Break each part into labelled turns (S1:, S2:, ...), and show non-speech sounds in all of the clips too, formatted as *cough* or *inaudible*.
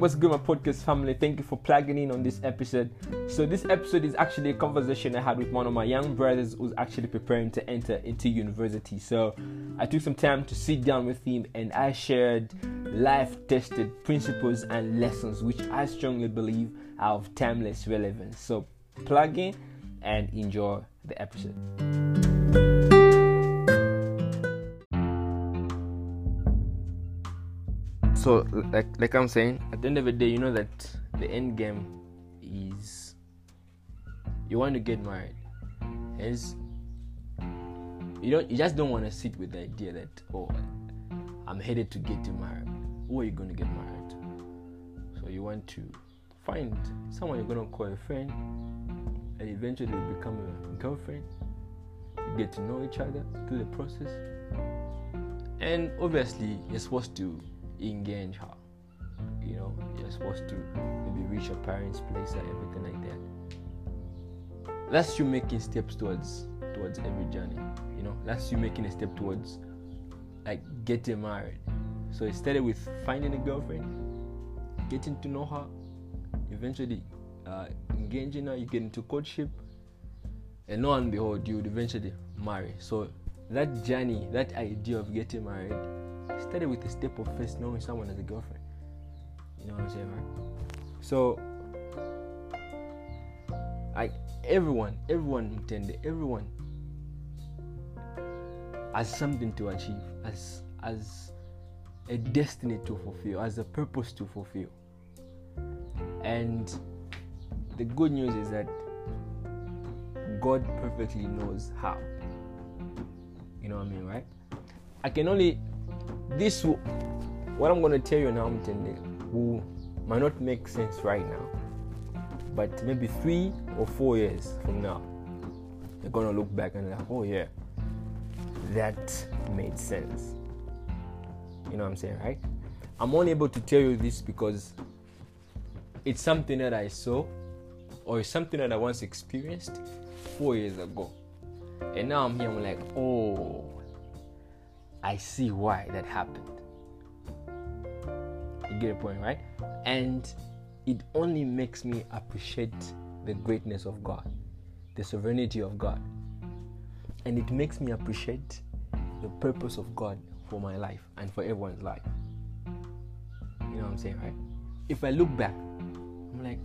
S1: what's good, my podcast family? Thank you for plugging in on this episode. So, this episode is actually a conversation I had with one of my young brothers who's actually preparing to enter into university. So, I took some time to sit down with him and I shared life tested principles and lessons which I strongly believe are of timeless relevance. So, plug in and enjoy the episode. So like like i'm saying at the end of the day you know that the end game is you want to get married. Hence you don't you just don't want to sit with the idea that oh i'm headed to get married. Who are you going to get married so you want to find someone you're going to call a friend and eventually become a girlfriend. You get to know each other through the process. And obviously you're supposed to engage her. You know, you're supposed to maybe reach your parents' place or everything like that. That's you making steps towards towards every journey. You know, that's you making a step towards like getting married. So it started with finding a girlfriend, getting to know her, eventually uh, engaging her, you get into courtship, and lo and behold, you would eventually marry. So that journey, that idea of getting married started with a step of first knowing someone as a girlfriend. You know what I'm saying, right? So, like everyone, everyone intended, everyone has something to achieve, as as a destiny to fulfill, as a purpose to fulfill. And the good news is that God perfectly knows how. You know what I mean, right? I can only this what I'm gonna tell you now, will might not make sense right now, but maybe three or four years from now, you're gonna look back and like, oh yeah, that made sense. You know what I'm saying, right? I'm only able to tell you this because it's something that I saw or something that I once experienced four years ago. And now I'm here, I'm like, oh, I see why that happened. You get a point, right? And it only makes me appreciate the greatness of God, the sovereignty of God. And it makes me appreciate the purpose of God for my life and for everyone's life. You know what I'm saying, right? If I look back, I'm like,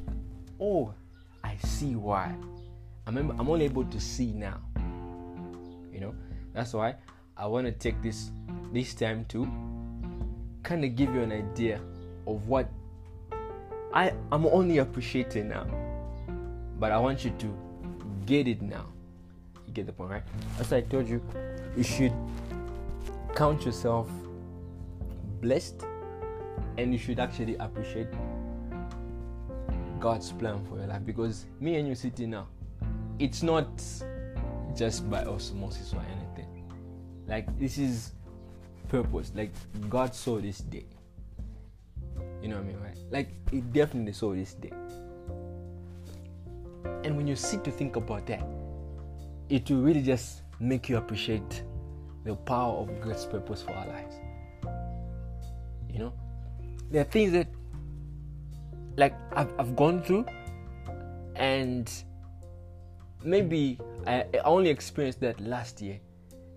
S1: oh, I see why. I'm, I'm only able to see now. You know, that's why I want to take this this time to kind of give you an idea of what I I'm only appreciating now, but I want you to get it now. You get the point, right? As I told you, you should count yourself blessed, and you should actually appreciate God's plan for your life because me and you sitting now, it's not just by osmosis or anything like this is purpose. Like God saw this day. You know what I mean, right? Like He definitely saw this day. And when you sit to think about that, it will really just make you appreciate the power of God's purpose for our lives. You know, there are things that, like, I've, I've gone through, and maybe I, I only experienced that last year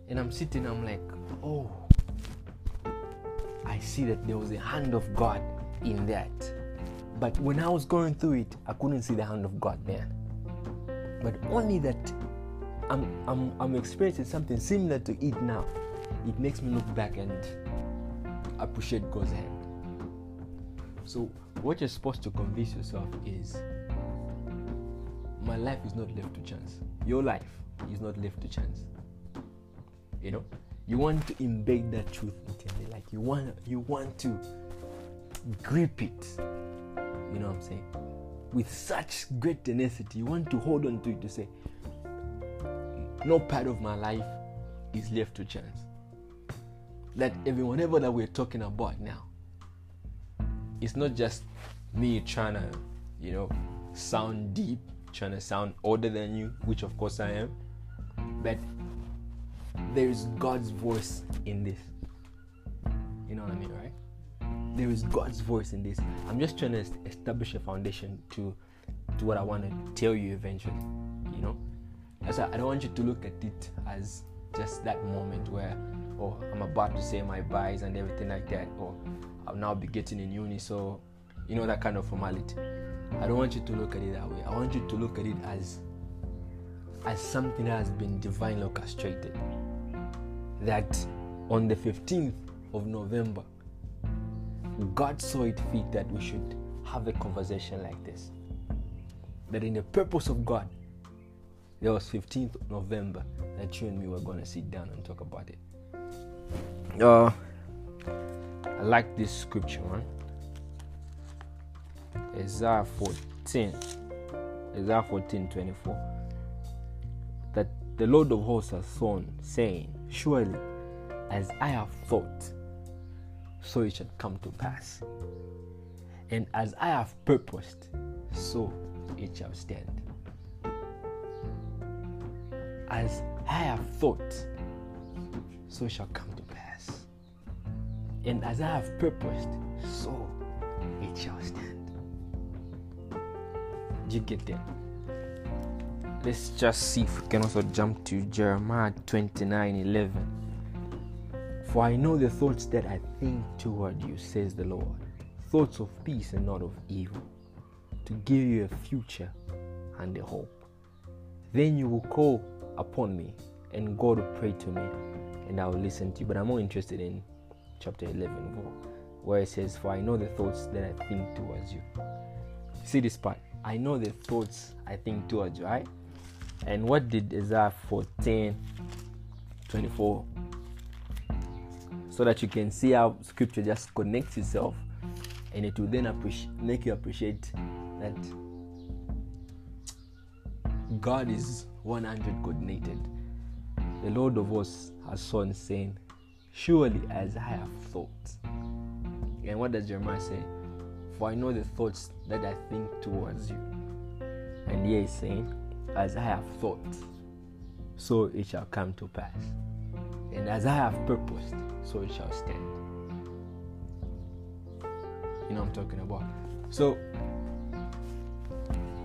S1: and I'm sitting, I'm like, oh, I see that there was a hand of God in that. But when I was going through it, I couldn't see the hand of God there. But only that I'm, I'm, I'm experiencing something similar to it now, it makes me look back and appreciate God's hand. So, what you're supposed to convince yourself is my life is not left to chance. Your life is not left to chance you know? You want to embed that truth internally like you want you want to grip it. You know what i'm saying? With such great tenacity you want to hold on to it to say no part of my life is left to chance. That even whatever that we're talking about now it's not just me trying to you know sound deep trying to sound older than you which of course i am but there is God's voice in this. You know what I mean, right? there is God's voice in this. I'm just trying to establish a foundation to to what I want to tell you eventually. You know, as I, I don't want you to look at it as just that moment where, oh, I'm about to say my buys and everything like that, or I'll now be getting in uni, so you know that kind of formality. I don't want you to look at it that way. I want you to look at it as as something that has been divinely orchestrated. That on the 15th of November, God saw it fit that we should have a conversation like this. That in the purpose of God, there was 15th November that you and me were going to sit down and talk about it. Uh, I like this scripture, man. Isaiah 14. Isaiah 14 24. That the Lord of hosts has sworn, saying, Surely, as I have thought, so it shall come to pass. And as I have purposed, so it shall stand. As I have thought, so shall come to pass. And as I have purposed, so it shall stand. Do you get that? Let's just see if we can also jump to Jeremiah 29 11. For I know the thoughts that I think toward you, says the Lord thoughts of peace and not of evil, to give you a future and a hope. Then you will call upon me, and God will pray to me, and I will listen to you. But I'm more interested in chapter 11, where it says, For I know the thoughts that I think towards you. See this part. I know the thoughts I think towards you, right? And what did Isaiah 14 24? So that you can see how scripture just connects itself and it will then make you appreciate that God is 100 coordinated. The Lord of hosts has sworn, saying, Surely as I have thought. And what does Jeremiah say? For I know the thoughts that I think towards you. And here he's saying, As I have thought, so it shall come to pass. And as I have purposed, so it shall stand. You know I'm talking about. So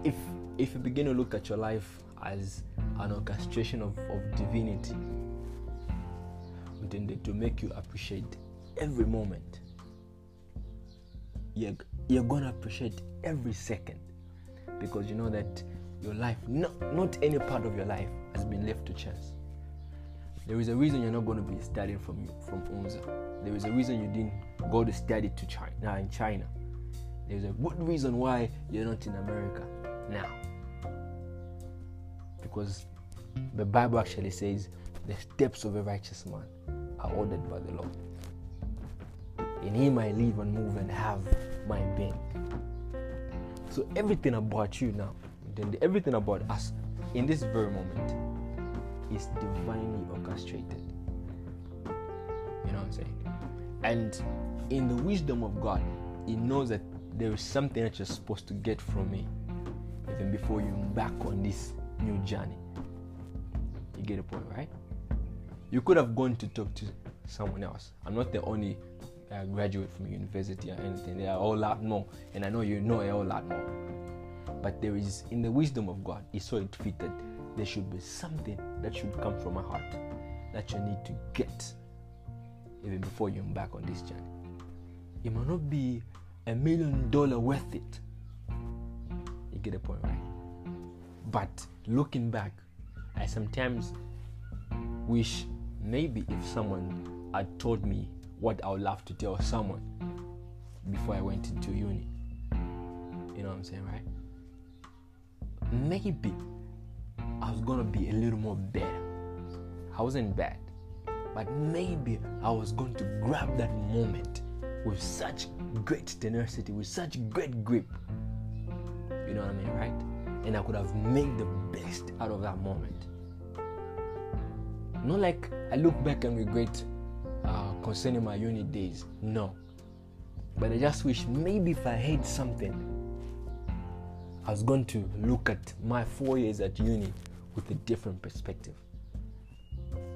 S1: if if you begin to look at your life as an orchestration of, of divinity intended to make you appreciate every moment you're, you're gonna appreciate every second because you know that your life not, not any part of your life has been left to chance there is a reason you're not going to be studying from from UNZA. There is a reason you didn't go to study to China Now in China. There's a good reason why you're not in America now. Because the Bible actually says the steps of a righteous man are ordered by the Lord. In him I live and move and have my being. So everything about you now, then everything about us in this very moment is divinely orchestrated. You know what I'm saying? And in the wisdom of God, He knows that there is something that you're supposed to get from me even before you embark on this new journey. You get the point, right? You could have gone to talk to someone else. I'm not the only uh, graduate from university or anything. They are a whole lot more, and I know you know a whole lot more. But there is, in the wisdom of God, He saw it fitted there should be something that should come from my heart that you need to get even before you embark on this journey. It might not be a million dollar worth it. You get the point, right? But looking back, I sometimes wish maybe if someone had told me what I would love to tell someone before I went into uni. You know what I'm saying, right? Maybe I was gonna be a little more better. I wasn't bad, but maybe I was going to grab that moment with such great tenacity, with such great grip. You know what I mean, right? And I could have made the best out of that moment. Not like I look back and regret uh, concerning my uni days. No. But I just wish maybe if I had something, I was going to look at my four years at uni with a different perspective.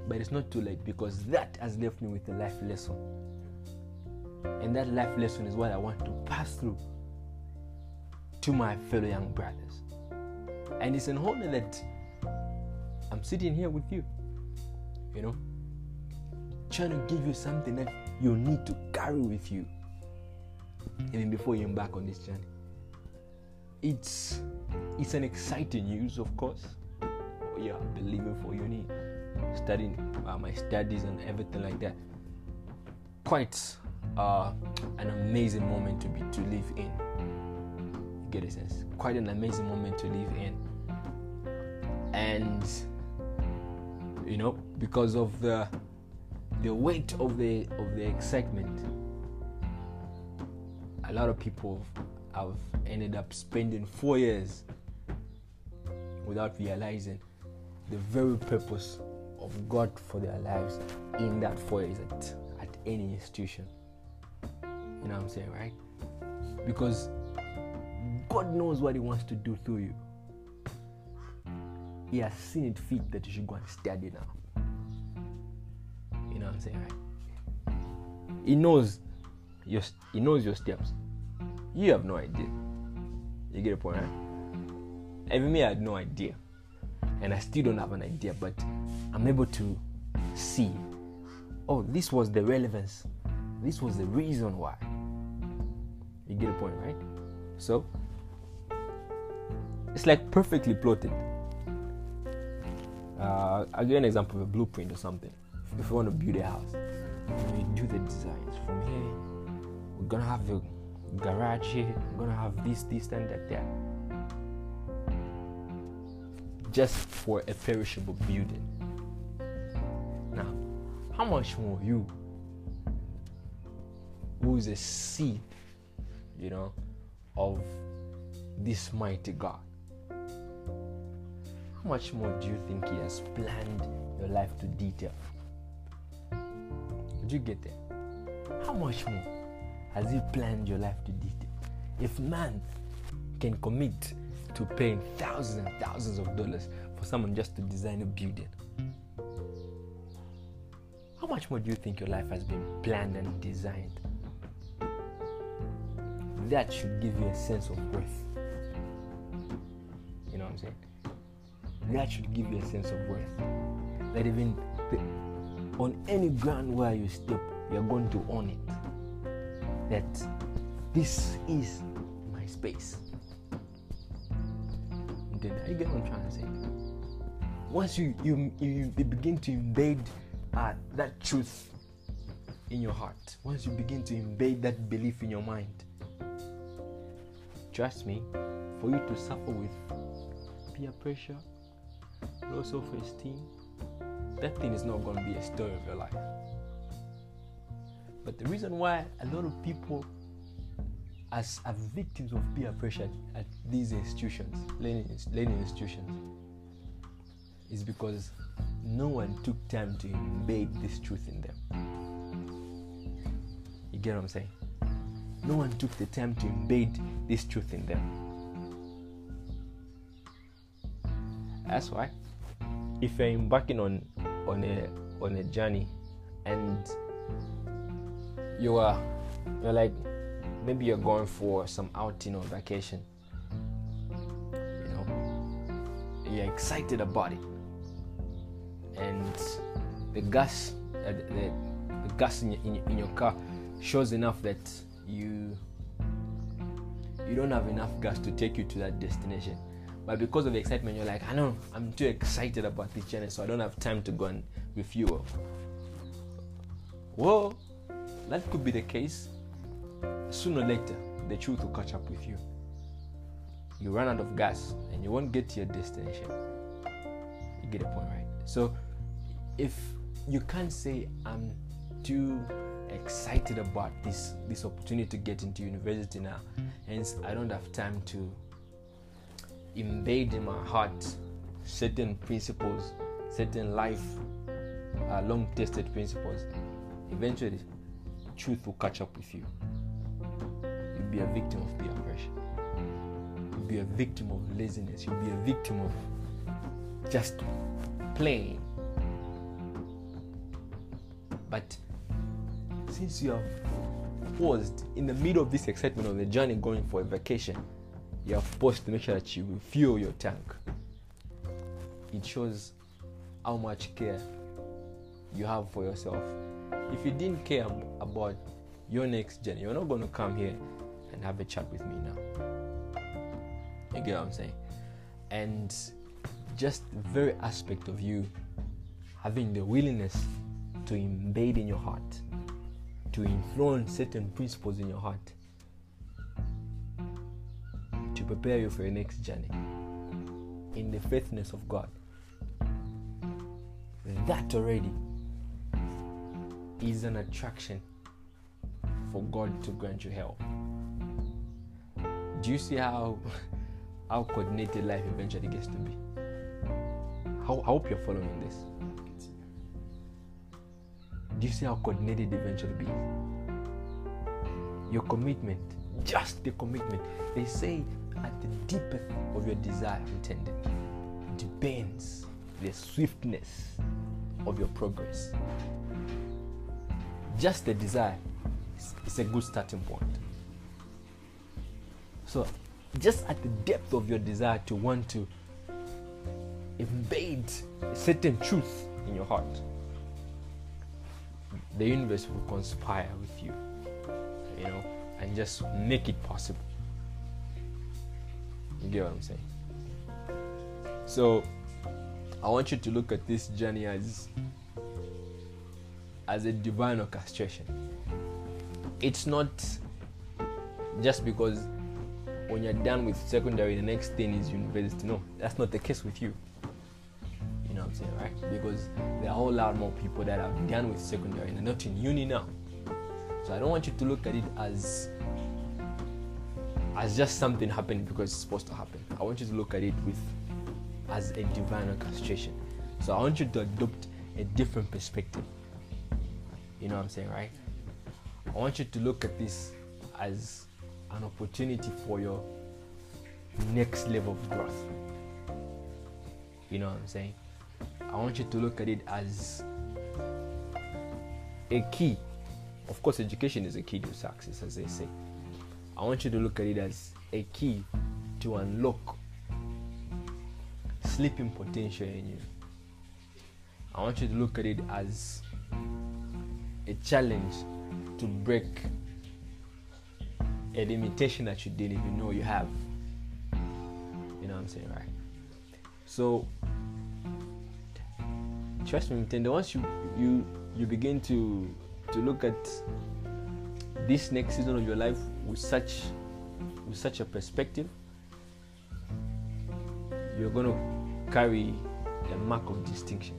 S1: But it's not too late because that has left me with a life lesson. And that life lesson is what I want to pass through to my fellow young brothers. And it's an honor that I'm sitting here with you, you know, trying to give you something that you need to carry with you even before you embark on this journey. It's it's an exciting news, of course. Oh, yeah, believing for uni, studying uh, my studies and everything like that. Quite uh, an amazing moment to be to live in. You get a sense? Quite an amazing moment to live in, and you know because of the the weight of the of the excitement a lot of people have ended up spending four years without realizing the very purpose of God for their lives in that four years at, at any institution. You know what I'm saying, right? Because God knows what He wants to do through you. He has seen it fit that you should go and study now. You know what I'm saying, right? He knows your he knows your steps. You have no idea. You get the point, right? Even me, I had no idea, and I still don't have an idea, but I'm able to see. Oh, this was the relevance. This was the reason why. You get the point, right? So it's like perfectly plotted. Uh, I'll give you an example of a blueprint or something. If you want to build a house, you do the designs from here. We're gonna have a garage here. We're gonna have this, this, and that there. Just for a perishable building. Now, how much more you, who is a seed, you know, of this mighty God? How much more do you think He has planned your life to detail? Did you get there? How much more has He planned your life to detail? If man can commit to paying thousands and thousands of dollars for someone just to design a building, how much more do you think your life has been planned and designed? That should give you a sense of worth. You know what I'm saying? That should give you a sense of worth. That even the, on any ground where you step, you're going to own it. That this is my space. Then I get what I'm trying to say. Once you you, you begin to embed uh, that truth in your heart, once you begin to embed that belief in your mind, trust me, for you to suffer with peer pressure, low self-esteem, that thing is not going to be a story of your life. But the reason why a lot of people as are victims of peer pressure at these institutions, learning, learning institutions, is because no one took time to embed this truth in them. You get what I'm saying? No one took the time to embed this truth in them. That's why if you're embarking on on a on a journey and you are you're like maybe you're going for some outing or vacation. You know? You're excited about it. And the gas uh, the, the gas in your, in, in your car shows enough that you you don't have enough gas to take you to that destination. But because of the excitement you're like i know i'm too excited about this journey so i don't have time to go and refuel well that could be the case. Sooner or later the truth will catch up with you. You run out of gas and you won't get to your destination. You get the point right? So if you can't say i'm too excited about this this opportunity to get into university now hence i don't have time to embed in my heart certain principles, certain life, uh, long tested principles, eventually truth will catch up with you. You'll be a victim of peer pressure. You'll be a victim of laziness. You'll be a victim of just playing. But since you have paused in the middle of this excitement of the journey going for a vacation. You have paused to make sure that you refuel your tank. It shows how much care you have for yourself. If you didn't care about your next journey, you're not going to come here and have a chat with me now. You get what I'm saying? And just the very aspect of you having the willingness to embed in your heart, to influence certain principles in your heart, to prepare you for your next journey in the faithfulness of God. That already is an attraction for God to grant you help. Do you see how how coordinated life eventually gets to be? How, I hope you're following this. Do you see how coordinated eventually be? Your commitment, just the commitment. They say at the deepest of your desire intended depends the swiftness of your progress. Just the desire is a good starting point. So, just at the depth of your desire to want to a certain truth in your heart, the universe will conspire with you, you know, and just make it possible. You get what I'm saying? So, I want you to look at this journey as as a divine orchestration. It's not just because when you're done with secondary, the next thing is university. No, that's not the case with you. You know what I'm saying, right? Because there are a whole lot more people that are done with secondary and are not in uni now. So I don't want you to look at it as as just something happening because it's supposed to happen. I want you to look at it with as a divine orchestration. So I want you to adopt a different perspective. You know what I'm saying, right? I want you to look at this as an opportunity for your next level of growth. You know what I'm saying? I want you to look at it as a key. Of course, education is a key to success, as they say. I want you to look at it as a key to unlock sleeping potential in you. I want you to look at it as a challenge to break a limitation that you didn't even know you have. You know what I'm saying, right? So trust me, Tender, once you you you begin to to look at this next season of your life with such with such a perspective, you're gonna carry a mark of distinction.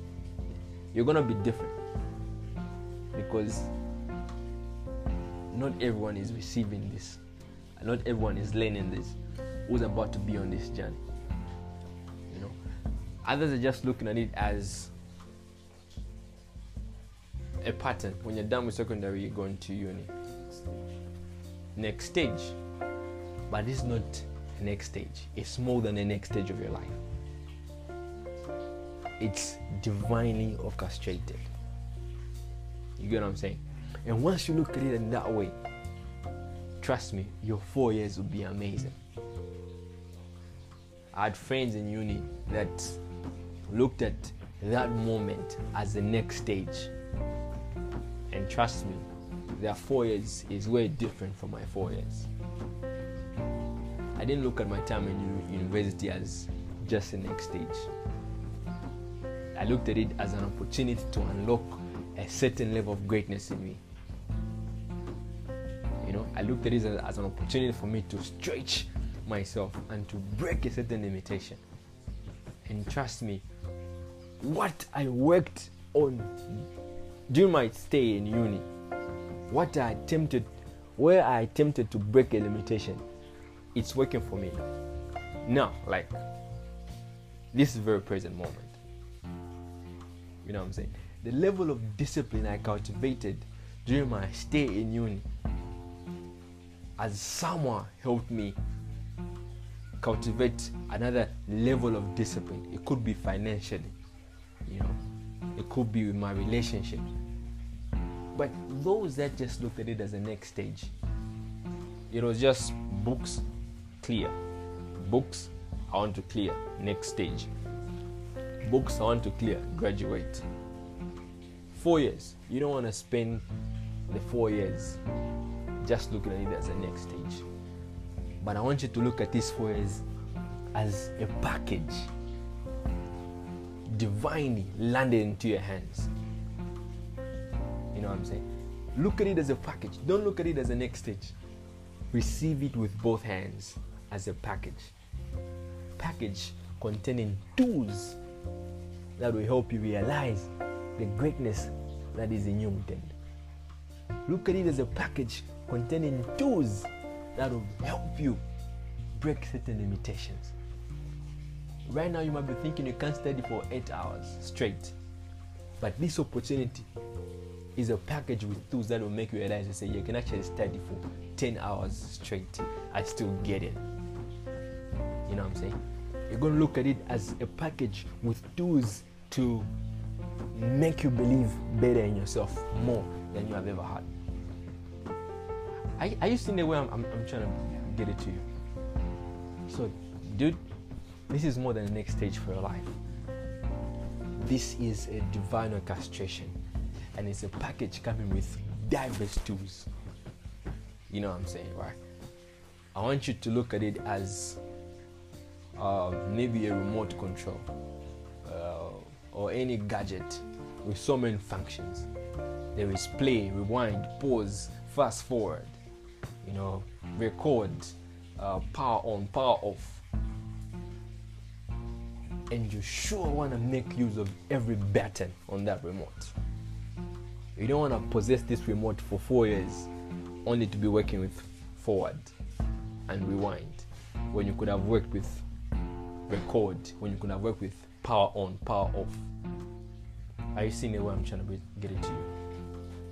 S1: You're gonna be different because not everyone is receiving this. Not everyone is learning this. Who's about to be on this journey? You know, others are just looking at it as a pattern. When you're done with secondary, you're going to uni. Next stage, but it's not the next stage. It's more than the next stage of your life. It's divinely orchestrated. You get what I'm saying? And once you look at it in that way, trust me, your four years will be amazing. I had friends in uni that looked at that moment as the next stage. And trust me, their four years is way different from my four years. I didn't look at my time in university as just the next stage. I looked at it as an opportunity to unlock a certain level of greatness in me. You know, I looked at this as, as an opportunity for me to stretch myself and to break a certain limitation. And trust me, what I worked on during my stay in uni, what I attempted, where I attempted to break a limitation, it's working for me now. Now, like this is very present moment. You know what I'm saying? The level of discipline I cultivated during my stay in uni as someone helped me cultivate another level of discipline. It could be financially, you know, it could be with my relationship. But those that just looked at it as the next stage, it was just books, clear. Books, I want to clear, next stage. Books, I want to clear, graduate. Four years. You don't want to spend the four years just looking at it as the next stage. But I want you to look at these four years as a package divinely landed into your hands. You know what I'm saying? Look at it as a package. Don't look at it as the next stage. Receive it with both hands as a package. Package containing tools that will help you realize the greatness that is in you. Look at it as a package containing tools that will help you break certain limitations. Right now, you might be thinking you can't study for eight hours straight, but this opportunity is a package with tools that will make you realize to say you can actually study for 10 hours straight. I still get it. You know what I'm saying? You're going to look at it as a package with tools to make you believe better in yourself more than you have ever had. Are, are you seeing the way I'm, I'm, I'm trying to get it to you? So, dude, this is more than the next stage for your life. This is a divine orchestration, and it's a package coming with diverse tools. You know what I'm saying, right? I want you to look at it as uh, maybe a remote control uh, or any gadget with so many functions. There is play, rewind, pause, fast forward, you know, record, uh, power on, power off. And you sure want to make use of every button on that remote. You don't want to possess this remote for four years only to be working with forward and rewind when you could have worked with record, when you could have worked with power on, power off. Are you seeing the way I'm trying to get it to you?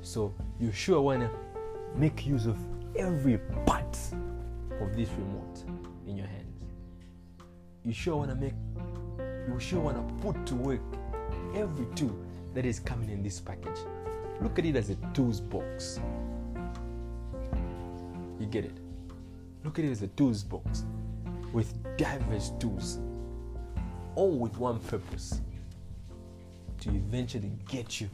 S1: So you sure want to make use of every part of this remote in your hands. You sure want to make, you sure want to put to work every tool that is coming in this package. Look at it as a tools box. You get it? Look at it as a tools box with diverse tools, all with one purpose to eventually get you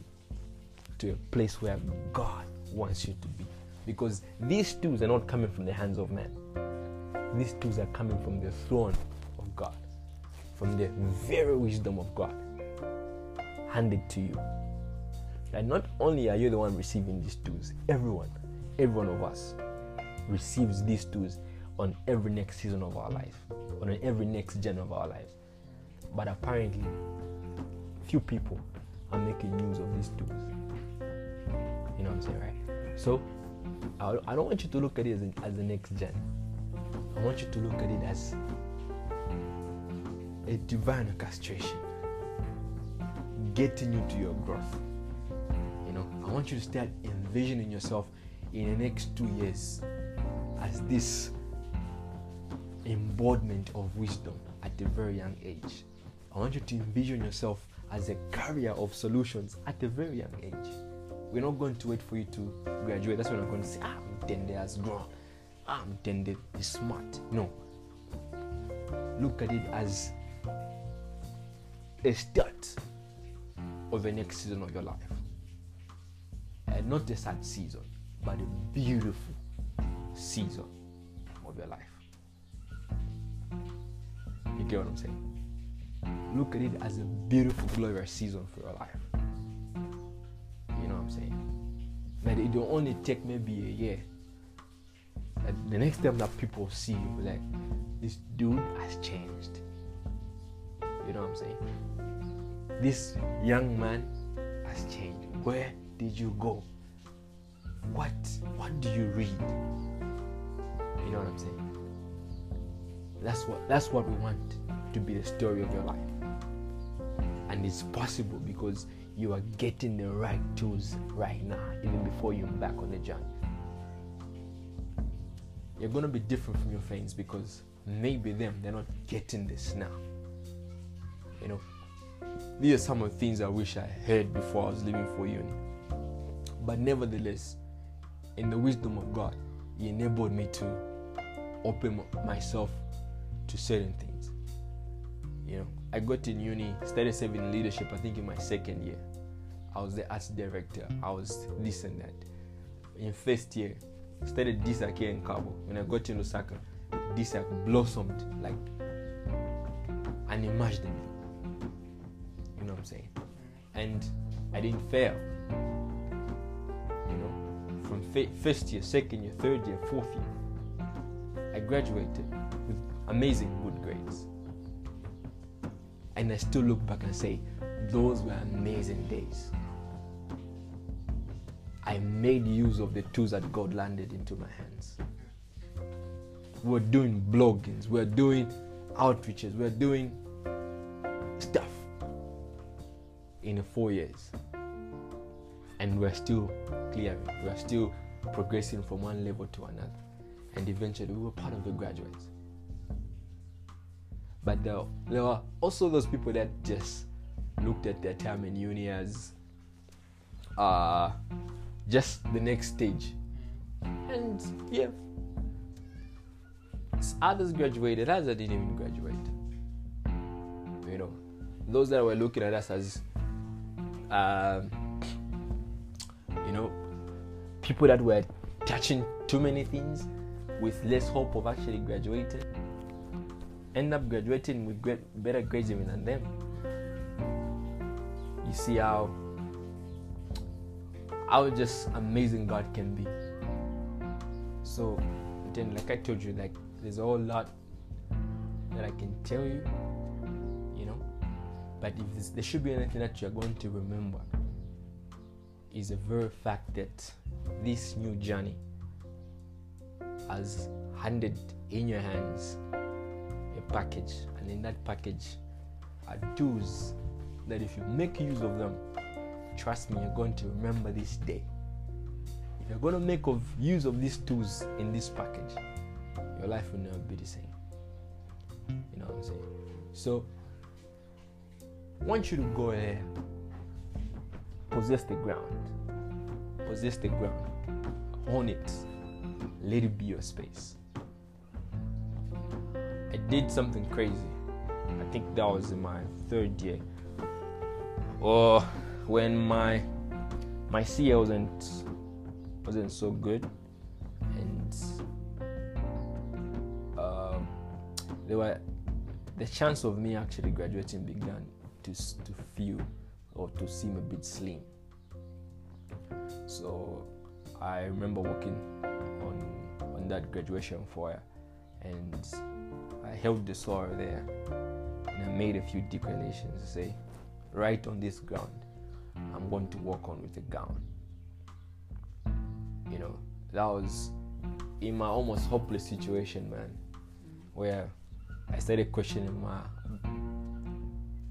S1: to a place where God wants you to be. Because these tools are not coming from the hands of man, these tools are coming from the throne of God, from the very wisdom of God handed to you. And not only are you the one receiving these tools, everyone, every one of us receives these tools on every next season of our life, on every next gen of our life. But apparently, few people are making use of these tools. You know what I'm saying, right? So, I don't want you to look at it as, as the next gen. I want you to look at it as a divine orchestration, getting you to your growth. You know, I want you to start envisioning yourself in the next two years as this embodiment of wisdom at a very young age. I want you to envision yourself as a carrier of solutions at a very young age. We're not going to wait for you to graduate. That's when I'm going to say, ah, Mutende has grown. Ah, Mutende is smart. No. Look at it as a start of the next season of your life. And not a sad season, but a beautiful season of your life. You get what I'm saying? Look at it as a beautiful, glorious season for your life. You know what I'm saying? But it will only take maybe a year. And the next time that people see you, like, this dude has changed. You know what I'm saying? This young man has changed. Where did you go? What what do you read? You know what I'm saying? That's what that's what we want to be the story of your life. And it's possible because you are getting the right tools right now, even before you embark on the journey. You're to be different from your friends because maybe them, they're not getting this now. You know, these are some of the things I wish I heard before I was leaving for uni. But nevertheless, in the wisdom of God, He enabled me to open myself to certain things. You know, I got in uni, started serving leadership, I think in my second year. I was the arts director, I was this and that. In first year, started DISAC here in Kabwe. When I got to Lusaka, DISAC blossomed like unimaginable. You know what I'm saying? And I didn't fail. You know, from first year, second year, third year, fourth year, I graduated with amazing good grades. And I still look back and say, those were amazing days. I made use of the tools that God landed into my hands. We're doing bloggings, we're doing outreaches, we're doing stuff in four years. And we're still clearing, we're still progressing from one level to another. And eventually we were part of the graduates. But there, there were also those people that just looked at their time in uni as uh, just the next stage. And yeah, others graduated, others didn't even graduate. You know, those that were looking at us as, um, you know, people that were touching too many things with less hope of actually graduating, end up graduating with great, better grades even than them. You see how how just amazing God can be. So then, like I told you, like there's a whole lot that I can tell you, you know. But if there should be anything that you're going to remember, is the very fact that this new journey has handed in your hands package, and in that package are tools that if you make use of them, trust me, you're going to remember this day. If you're going to make of use of these tools in this package, your life will never be the same. You know what I'm saying? So, I want you to go ahead, possess the ground, possess the ground, own it, let it be your space. Did something crazy. I think that was in my third year. Or when my my CA wasn't wasn't so good, and uh, there were the chance of me actually graduating began to to feel or to seem a bit slim. So I remember working on on that graduation foyer, and I held the soil there, and I made a few declarations to say, right on this ground, I'm going to work on with a gown. You know, that was in my almost hopeless situation, man, where I started questioning my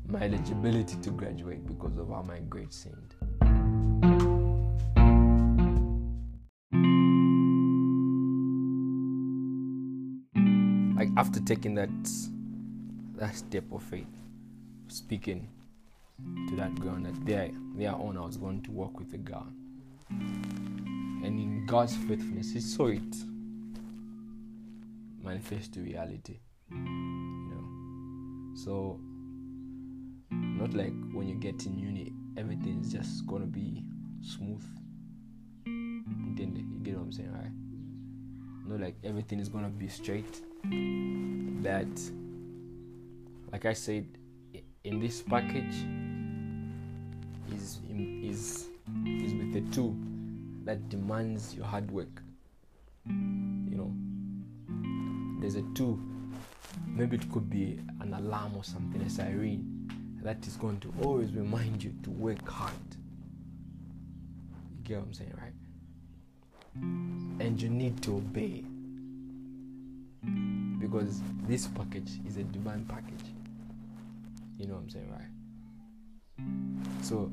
S1: my eligibility to graduate because of how my grades seemed. After taking that that step of faith, speaking to that girl that there on I was going to work with the girl. And in God's faithfulness, He saw it manifest to reality. You know. So not like when you get in uni, everything is just gonna be smooth. You get what I'm saying, right? Not like everything is gonna be straight. That like I said, in this package is is is with a tool that demands your hard work. You know, there's a tool. Maybe it could be an alarm or something, a siren, that is going to always remind you to work hard. You get what I'm saying, right? And you need to obey because this package is a divine package. You know what I'm saying, right? So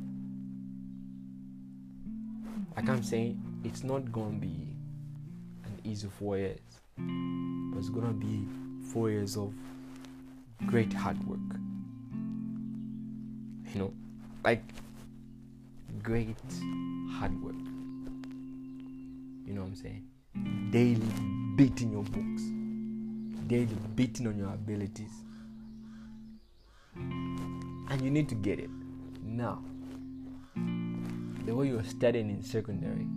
S1: like I'm saying, it's not gonna be an easy four years, but it's gonna be four years of great hard work. You know, like great hard work. You know what I'm saying? Daily beating your books, daily beating on your abilities. And you need to get it now. The way you're studying in secondary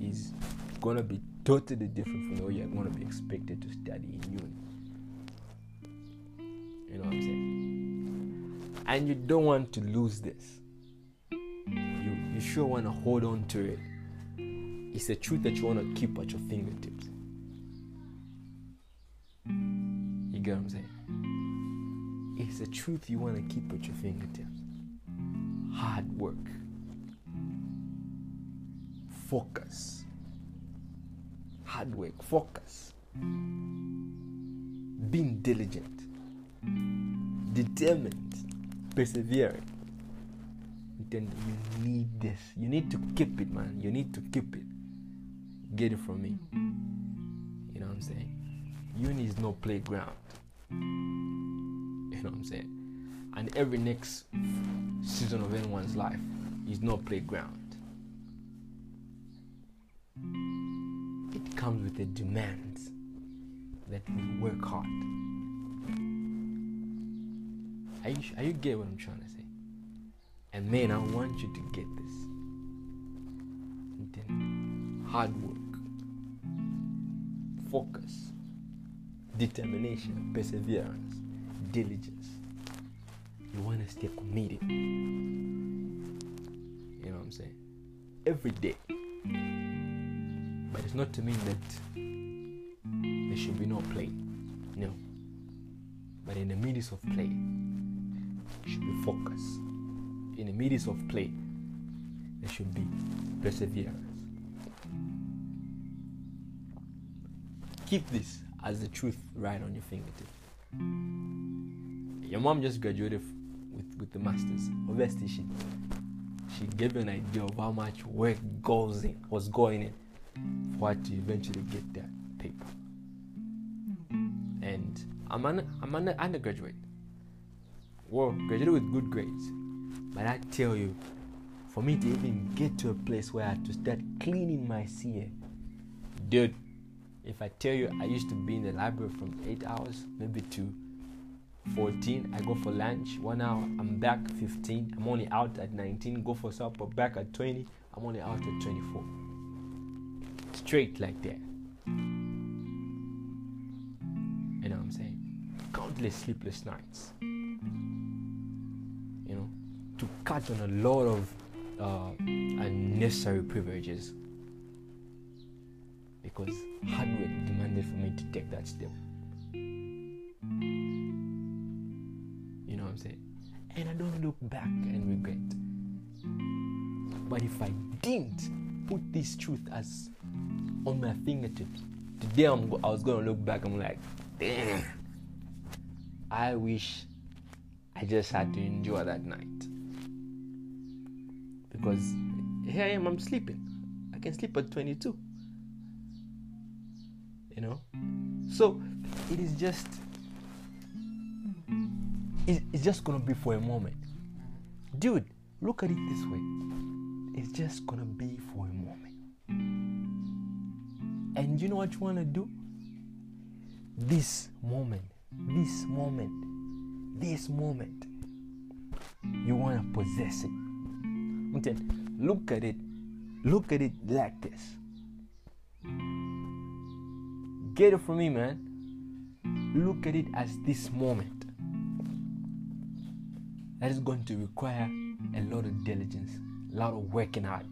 S1: is gonna be totally different from the way you're gonna be expected to study in uni. You know what I'm saying? And you don't want to lose this. You you sure want to hold on to it. It's a truth that you want to keep at your fingertips. You get what I'm saying? It's a truth you want to keep at your fingertips. Hard work. Focus. Hard work. Focus. Being diligent determined, persevering, then you need this. You need to keep it, man. You need to keep it. Get it from me. You know what I'm saying? Uni is no playground. You know what I'm saying? And every next season of anyone's life is no playground. It comes with a demand that we work hard. Are you, are you get what I'm trying to say? And man, I want you to get this. Hard work, focus, determination, perseverance, diligence. You want to stay committed. You know what I'm saying? Every day. But it's not to mean that there should be no play. No. But in the midst of play, there should be focus. In the midst of play, there should be perseverance. Keep this as the truth right on your fingertip. Your mom just graduated with, with the masters. Obviously, she she gave you an idea of how much work goes in, was going in for her to eventually get that paper. And I'm an I'm an undergraduate well, graduated with good grades. But I tell you, for me to even get to a place where I had to start cleaning my CA, dude, if I tell you I used to be in the library from 8 hours, maybe to 14, I go for lunch, one hour, I'm back 15, I'm only out at 19, go for supper, back at 20, I'm only out at 24. Straight like that. You know what I'm saying? Countless sleepless nights You know, to cut on a lot of uh, unnecessary privileges because hard work demanded for me to take that step. You know what I'm saying? And I don't look back and regret. But if I didn't put this truth as on my fingertips, today I'm, I was gonna look back. I'm like, damn. I wish I just had to enjoy that night because here I am, I'm sleeping. I can sleep at 22. You know? So it is just, it's just gonna be for a moment. Dude, look at it this way it's just gonna be for a moment. And you know what you wanna do? This moment, this moment, this moment, you wanna possess it Look at it. Look at it like this. Get it from me, man. Look at it as this moment. That is going to require a lot of diligence, a lot of working hard,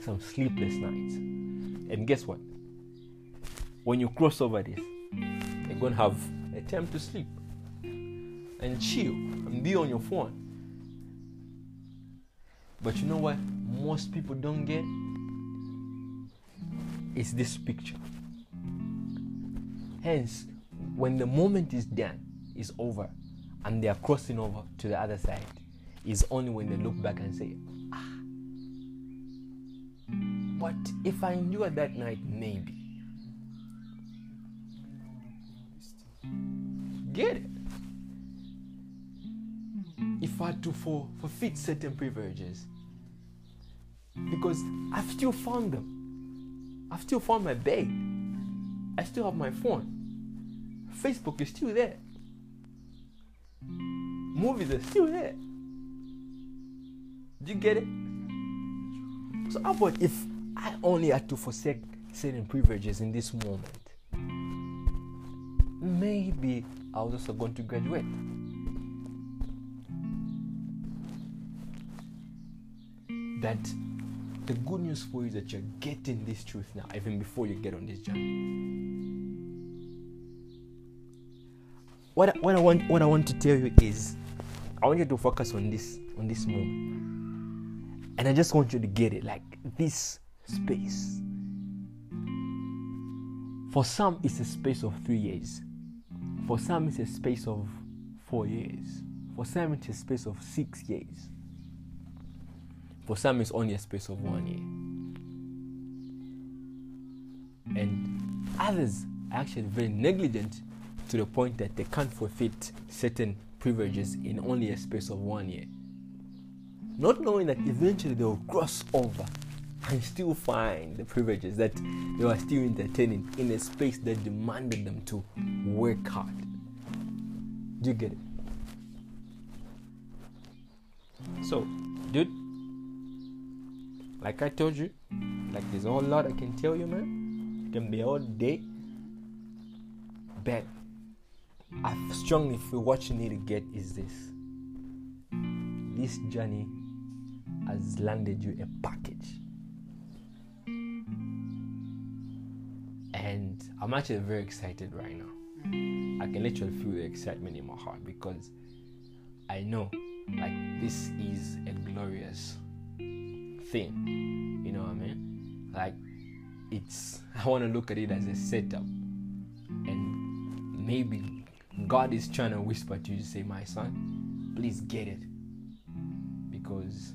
S1: some sleepless nights. And guess what? When you cross over this, you're going to have a time to sleep and chill and be on your phone but you know what most people don't get? Is this picture. Hence, when the moment is done, is over, and they are crossing over to the other side, is only when they look back and say, ah. But if I endured that night, maybe. Get it? If I had to for, forfeit certain privileges, because I've still found them. I've still found my bed. I still have my phone. Facebook is still there. Movies are still there. Do you get it? So how about if I only had to forsake certain privileges in this moment? Maybe I was also going to graduate. That the good news for you is that you're getting this truth now, even before you get on this journey. What, what I want what I want to tell you is I want you to focus on this on this moment. And I just want you to get it like this space. For some, it's a space of three years. For some, it's a space of four years. For some, it's a space of six years. For some, it's only a space of one year. And others are actually very negligent to the point that they can't forfeit certain privileges in only a space of one year. Not knowing that eventually they will cross over and still find the privileges that they were still entertaining in a space that demanded them to work hard. Do you get it? So, dude, like I told you, like there's a whole lot I can tell you, man. It can be all day. But I strongly feel what you need to get is this. This journey has landed you a package. And I'm actually very excited right now. I can literally feel the excitement in my heart because I know like this is a glorious thing. You know what I mean? Like it's *laughs* I want to look at it as a setup. And maybe God is trying to whisper to you to say, My son, please get it. Because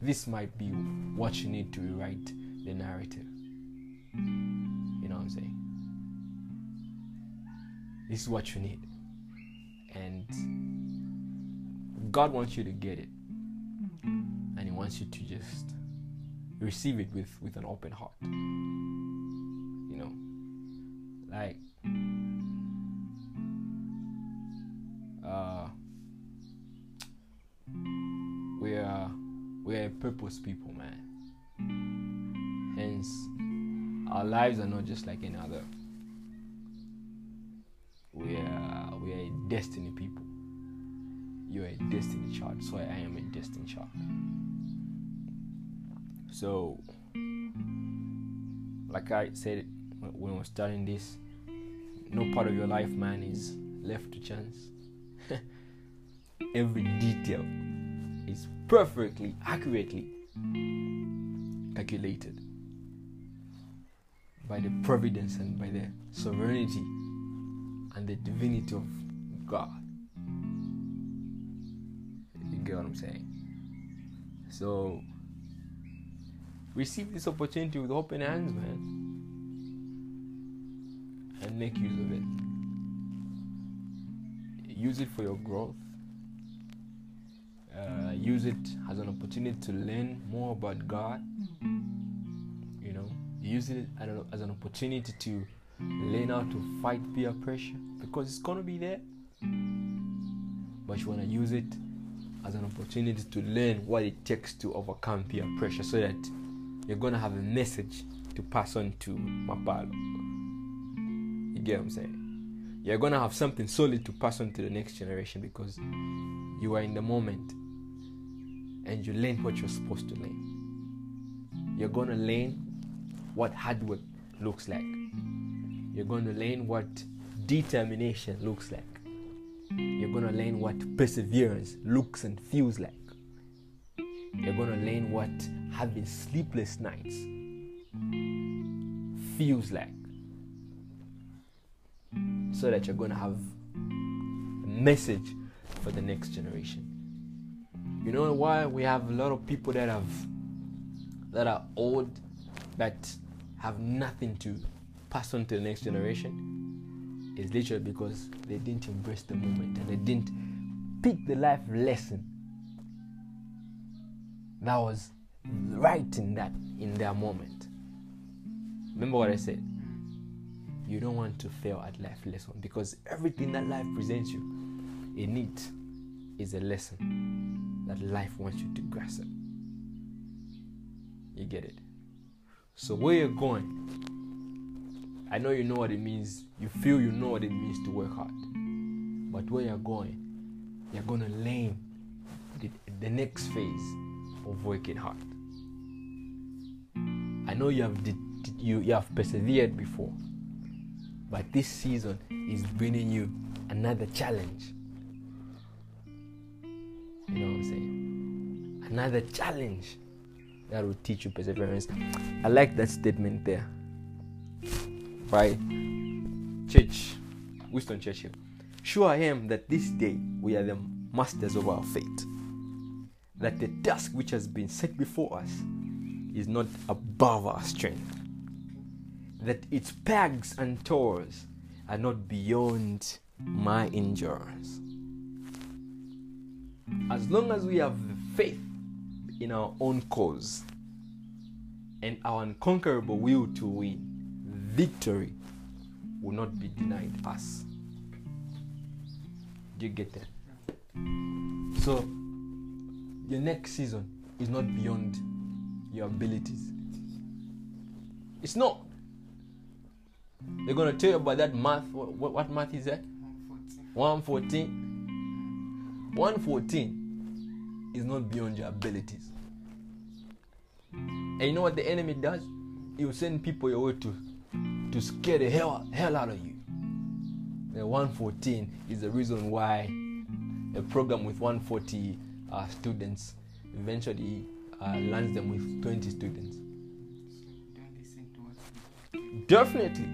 S1: this might be what you need to rewrite the narrative. You know what I'm saying? This is what you need. And God wants you to get it. And He wants you to just receive it with, with an open heart. Purpose people, man. Hence, our lives are not just like any other. We are we are a destiny people. You're a destiny child, so I am a destiny child. So, like I said when we're starting this, no part of your life, man, is left to chance. *laughs* Every detail is perfectly, accurately calculated by the providence and by the sovereignty and the divinity of God. You get what I'm saying? So, receive this opportunity with open hands, man, and make use of it. Use it for your growth use it as an opportunity to learn more about God. You know, use it as an opportunity to learn how to fight peer pressure because it's gonna be there. But you wanna use it as an opportunity to learn what it takes to overcome peer pressure so that you're gonna have a message to pass on to Mapalo. You get what I'm saying? You're gonna have something solid to pass on to the next generation because you are in the moment and you learn what you're supposed to learn. You're going to learn what hard work looks like. You're going to learn what determination looks like. You're going to learn what perseverance looks and feels like. You're going to learn what having sleepless nights feels like. So that you're going to have a message for the next generation. You know why we have a lot of people that have that are old that have nothing to pass on to the next generation? Is literally because they didn't embrace the moment and they didn't pick the life lesson that was right in that in their moment. Remember what I said? You don't want to fail at life lesson because everything that life presents you in it is a lesson that life wants you to grasp. You get it? So where you're going, I know you know what it means. You feel you know what it means to work hard. But where you're going, you're gonna learn the, the next phase of working hard. I know you have you, you have persevered before, but this season is bringing you another challenge. Another challenge that will teach you perseverance. I like that statement there. By Church, Winston Churchill. Sure I am that this day we are the masters of our fate. That the task which has been set before us is not above our strength. That its pegs and tours are not beyond my endurance. As long as we have the faith in our own cause and our unconquerable will to win, victory will not be denied us. Do you get that? So, your next season is not beyond your abilities. It's not. They're going to tell you about that math. What, what, math is that? 114. 114 is not beyond your abilities. And you know what the enemy does? He will send people your way to, to scare the hell, hell out of you. The 114 is the reason why a program with 140 uh, students eventually uh, lands them with 20 students. Definitely.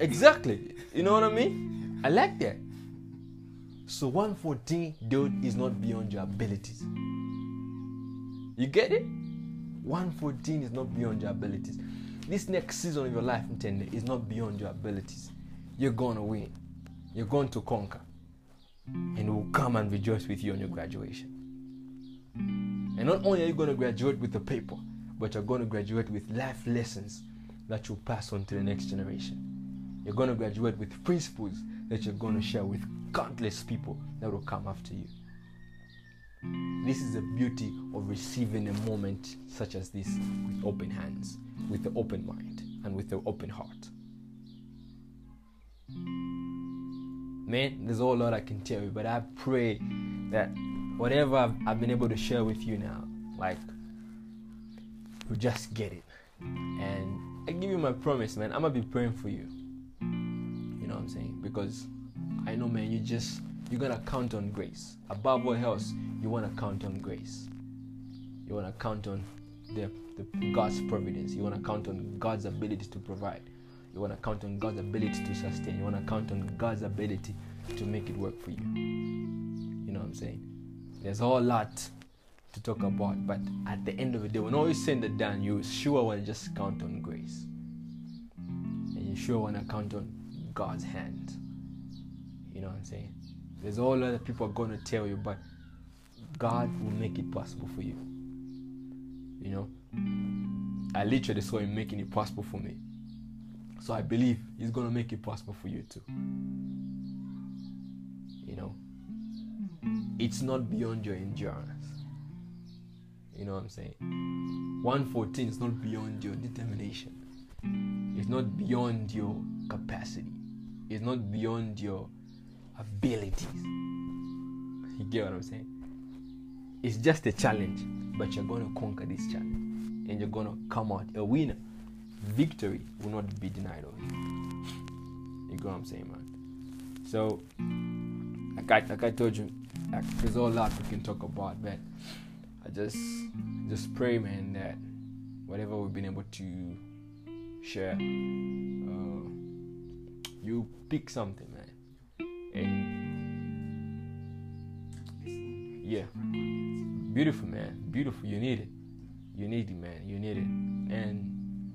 S1: Exactly. You know what I mean? I like that. So 114, dude, is not beyond your abilities. You get it? 114 is not beyond your abilities. This next season of your life, Mutende, is not beyond your abilities. You're going to win. You're going to conquer. And we'll come and rejoice with you on your graduation. And not only are you going to graduate with the paper, but you're going to graduate with life lessons that you'll pass on to the next generation. You're going to graduate with principles that you're going to share with countless people that will come after you. This is the beauty of receiving a moment such as this with open hands, with the open mind, and with the open heart. Man, there's a whole lot I can tell you, but I pray that whatever I've, I've been able to share with you now, like, you just get it. And I give you my promise, man. I'm gonna be praying for you. You know what I'm saying? Because I know, man, you just you're gonna count on grace. Above all else, you wanna count on grace. You wanna count on the, the God's providence. You wanna count on God's ability to provide. You wanna count on God's ability to sustain. You wanna count on God's ability to make it work for you. You know what I'm saying? There's a whole lot to talk about, but at the end of the day, when all is said and done, you sure wanna just count on grace. And you sure wanna count on God's hand. You know what I'm saying? There's all other people are to tell you, but God will make it possible for you. You know, I literally saw Him making it possible for me. So I believe He's to make it possible for you too. You know, it's not beyond your endurance. You know what I'm saying? 114 is not beyond your determination. It's not beyond your capacity. It's not beyond your abilities. You get what I'm saying? It's just a challenge, but you're going to conquer this challenge and you're going to come out a winner. Victory will not be denied of you. You get what I'm saying, man? So, like I, like I told you, like, there's a lot we can talk about, but I just just pray, man, that whatever we've been able to share, uh, you pick something, and yeah, beautiful, man. Beautiful. You need it. You need it, man. You need it. And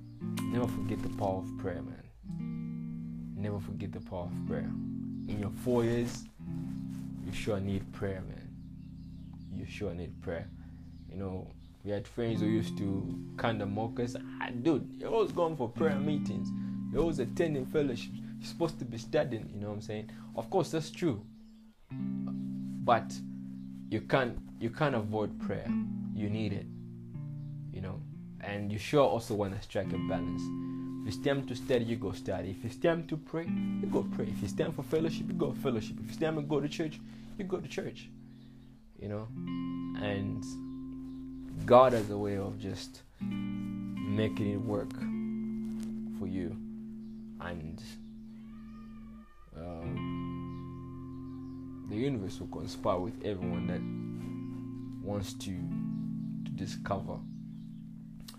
S1: never forget the power of prayer, man. Never forget the power of prayer. In your four years, you sure need prayer, man. You sure need prayer. You know, we had friends who used to kind of mock us. Ah, dude, you're always going for prayer meetings. You're always attending fellowships. You're supposed to be studying. You know what I'm saying? Of course, that's true. But you can't you can't avoid prayer. You need it. You know, and you sure also want to strike a balance. If it's time to study, you go study. If it's time to pray, you go pray. If it's time for fellowship, you go fellowship. If it's time to go to church, you go to church. You know, and God has a way of just making it work for you, and um, the universe will conspire with everyone that wants to to discover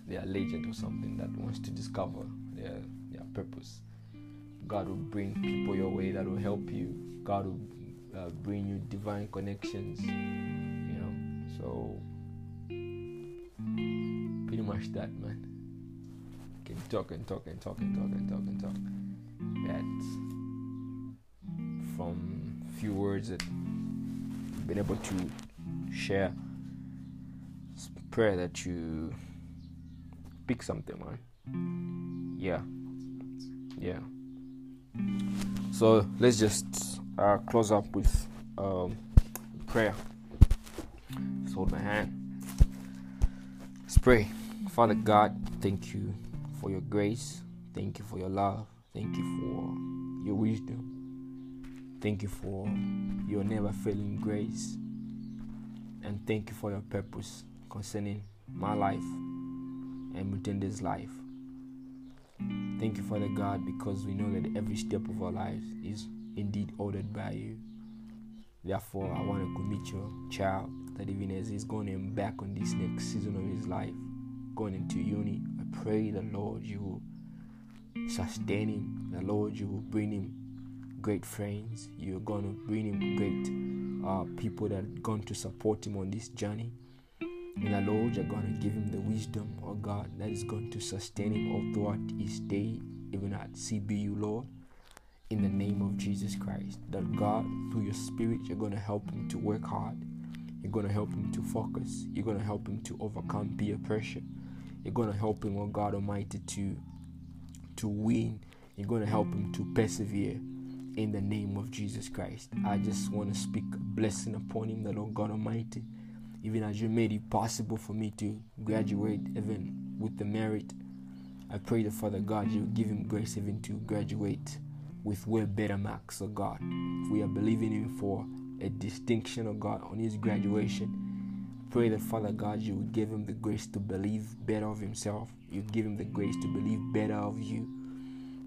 S1: their legend or something that wants to discover their their purpose. God will bring people your way that will help you. God will uh, bring you divine connections. You know, so pretty much that, man. Can talk and talk and talk and talk and talk and talk. That from few words that I've been able to share. Prayer that you pick something, man. Yeah, yeah. So let's just uh, close up with um, prayer. Just hold my hand. Let's pray. Father God, thank you for your grace. Thank you for your love. Thank you for your wisdom. Thank you for your never failing grace. And thank you for your purpose concerning my life and within this life. Thank you, Father God, because we know that every step of our lives is indeed ordered by you. Therefore, I want to commit your child that even as he's going back on this next season of his life, going into uni, I pray the Lord you will sustain him, the Lord you will bring him great friends, you're going to bring him great uh, people that are going to support him on this journey. And the Lord, you're going to give him the wisdom, oh God, that is going to sustain him all throughout his day, even at CBU, Lord. In the name of Jesus Christ, that God, through your Spirit, you're going to help him to work hard. You're going to help him to focus. You're going to help him to overcome peer pressure. You're going to help him, oh God Almighty, to to win. You're going to help him to persevere in the name of Jesus Christ. I just want to speak a blessing upon him, the Lord God Almighty even as you made it possible for me to graduate even with the merit. I pray the Father God you give him grace even to graduate with way better marks, oh God. If we are believing him for a distinction, oh God, on his graduation, pray that Father God you would give him the grace to believe better of himself. You give him the grace to believe better of you.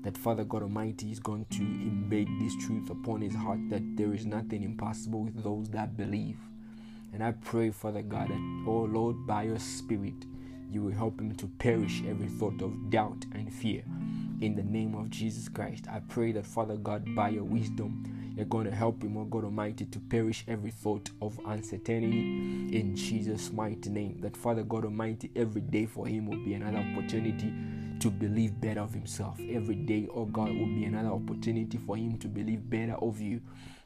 S1: That Father God Almighty is going to embed this truth upon his heart that there is nothing impossible with those that believe. And I pray, Father God, that, oh Lord, by your Spirit, you will help him to perish every thought of doubt and fear. In the name of Jesus Christ, I pray that, Father God, by your wisdom, you're going to help him, oh God Almighty, to perish every thought of uncertainty in Jesus' mighty name. That, Father God Almighty, every day for him will be another opportunity to believe better of himself. Every day, oh God, will be another opportunity for him to believe better of you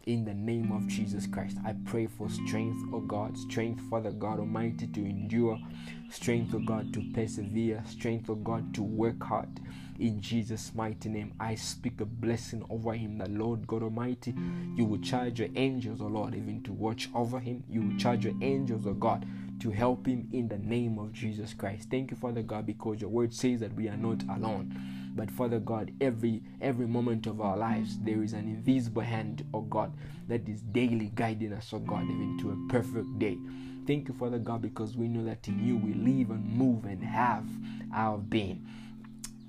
S1: in the name of Jesus Christ. I pray for strength, oh God, strength, Father God Almighty, to endure, strength, oh God, to persevere, strength, oh God, to work hard. In Jesus' mighty name, I speak a blessing over him. The Lord God Almighty, you will charge your angels, oh Lord, even to watch over him. You will charge your angels, oh God, to help him in the name of Jesus Christ. Thank you, Father God, because your word says that we are not alone. But Father God, every every moment of our lives, there is an invisible hand, oh God, that is daily guiding us, oh God, even to a perfect day. Thank you, Father God, because we know that in you we live and move and have our being.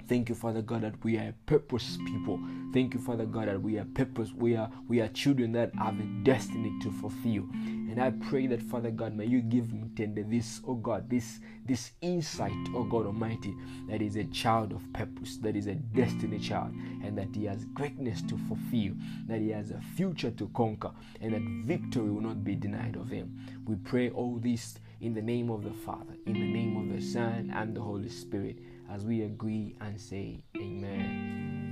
S1: Thank you, Father God, that we are a purpose people. Thank you, Father God, that we are purpose. We are we are children that have a destiny to fulfill. And I pray that, Father God, may you give Mutende this, oh God, this this insight, oh God Almighty, that is a child of purpose, that is a destiny child, and that he has greatness to fulfill, that he has a future to conquer, and that victory will not be denied of him. We pray all this in the name of the Father, in the name of the Son, and the Holy Spirit as we agree and say amen.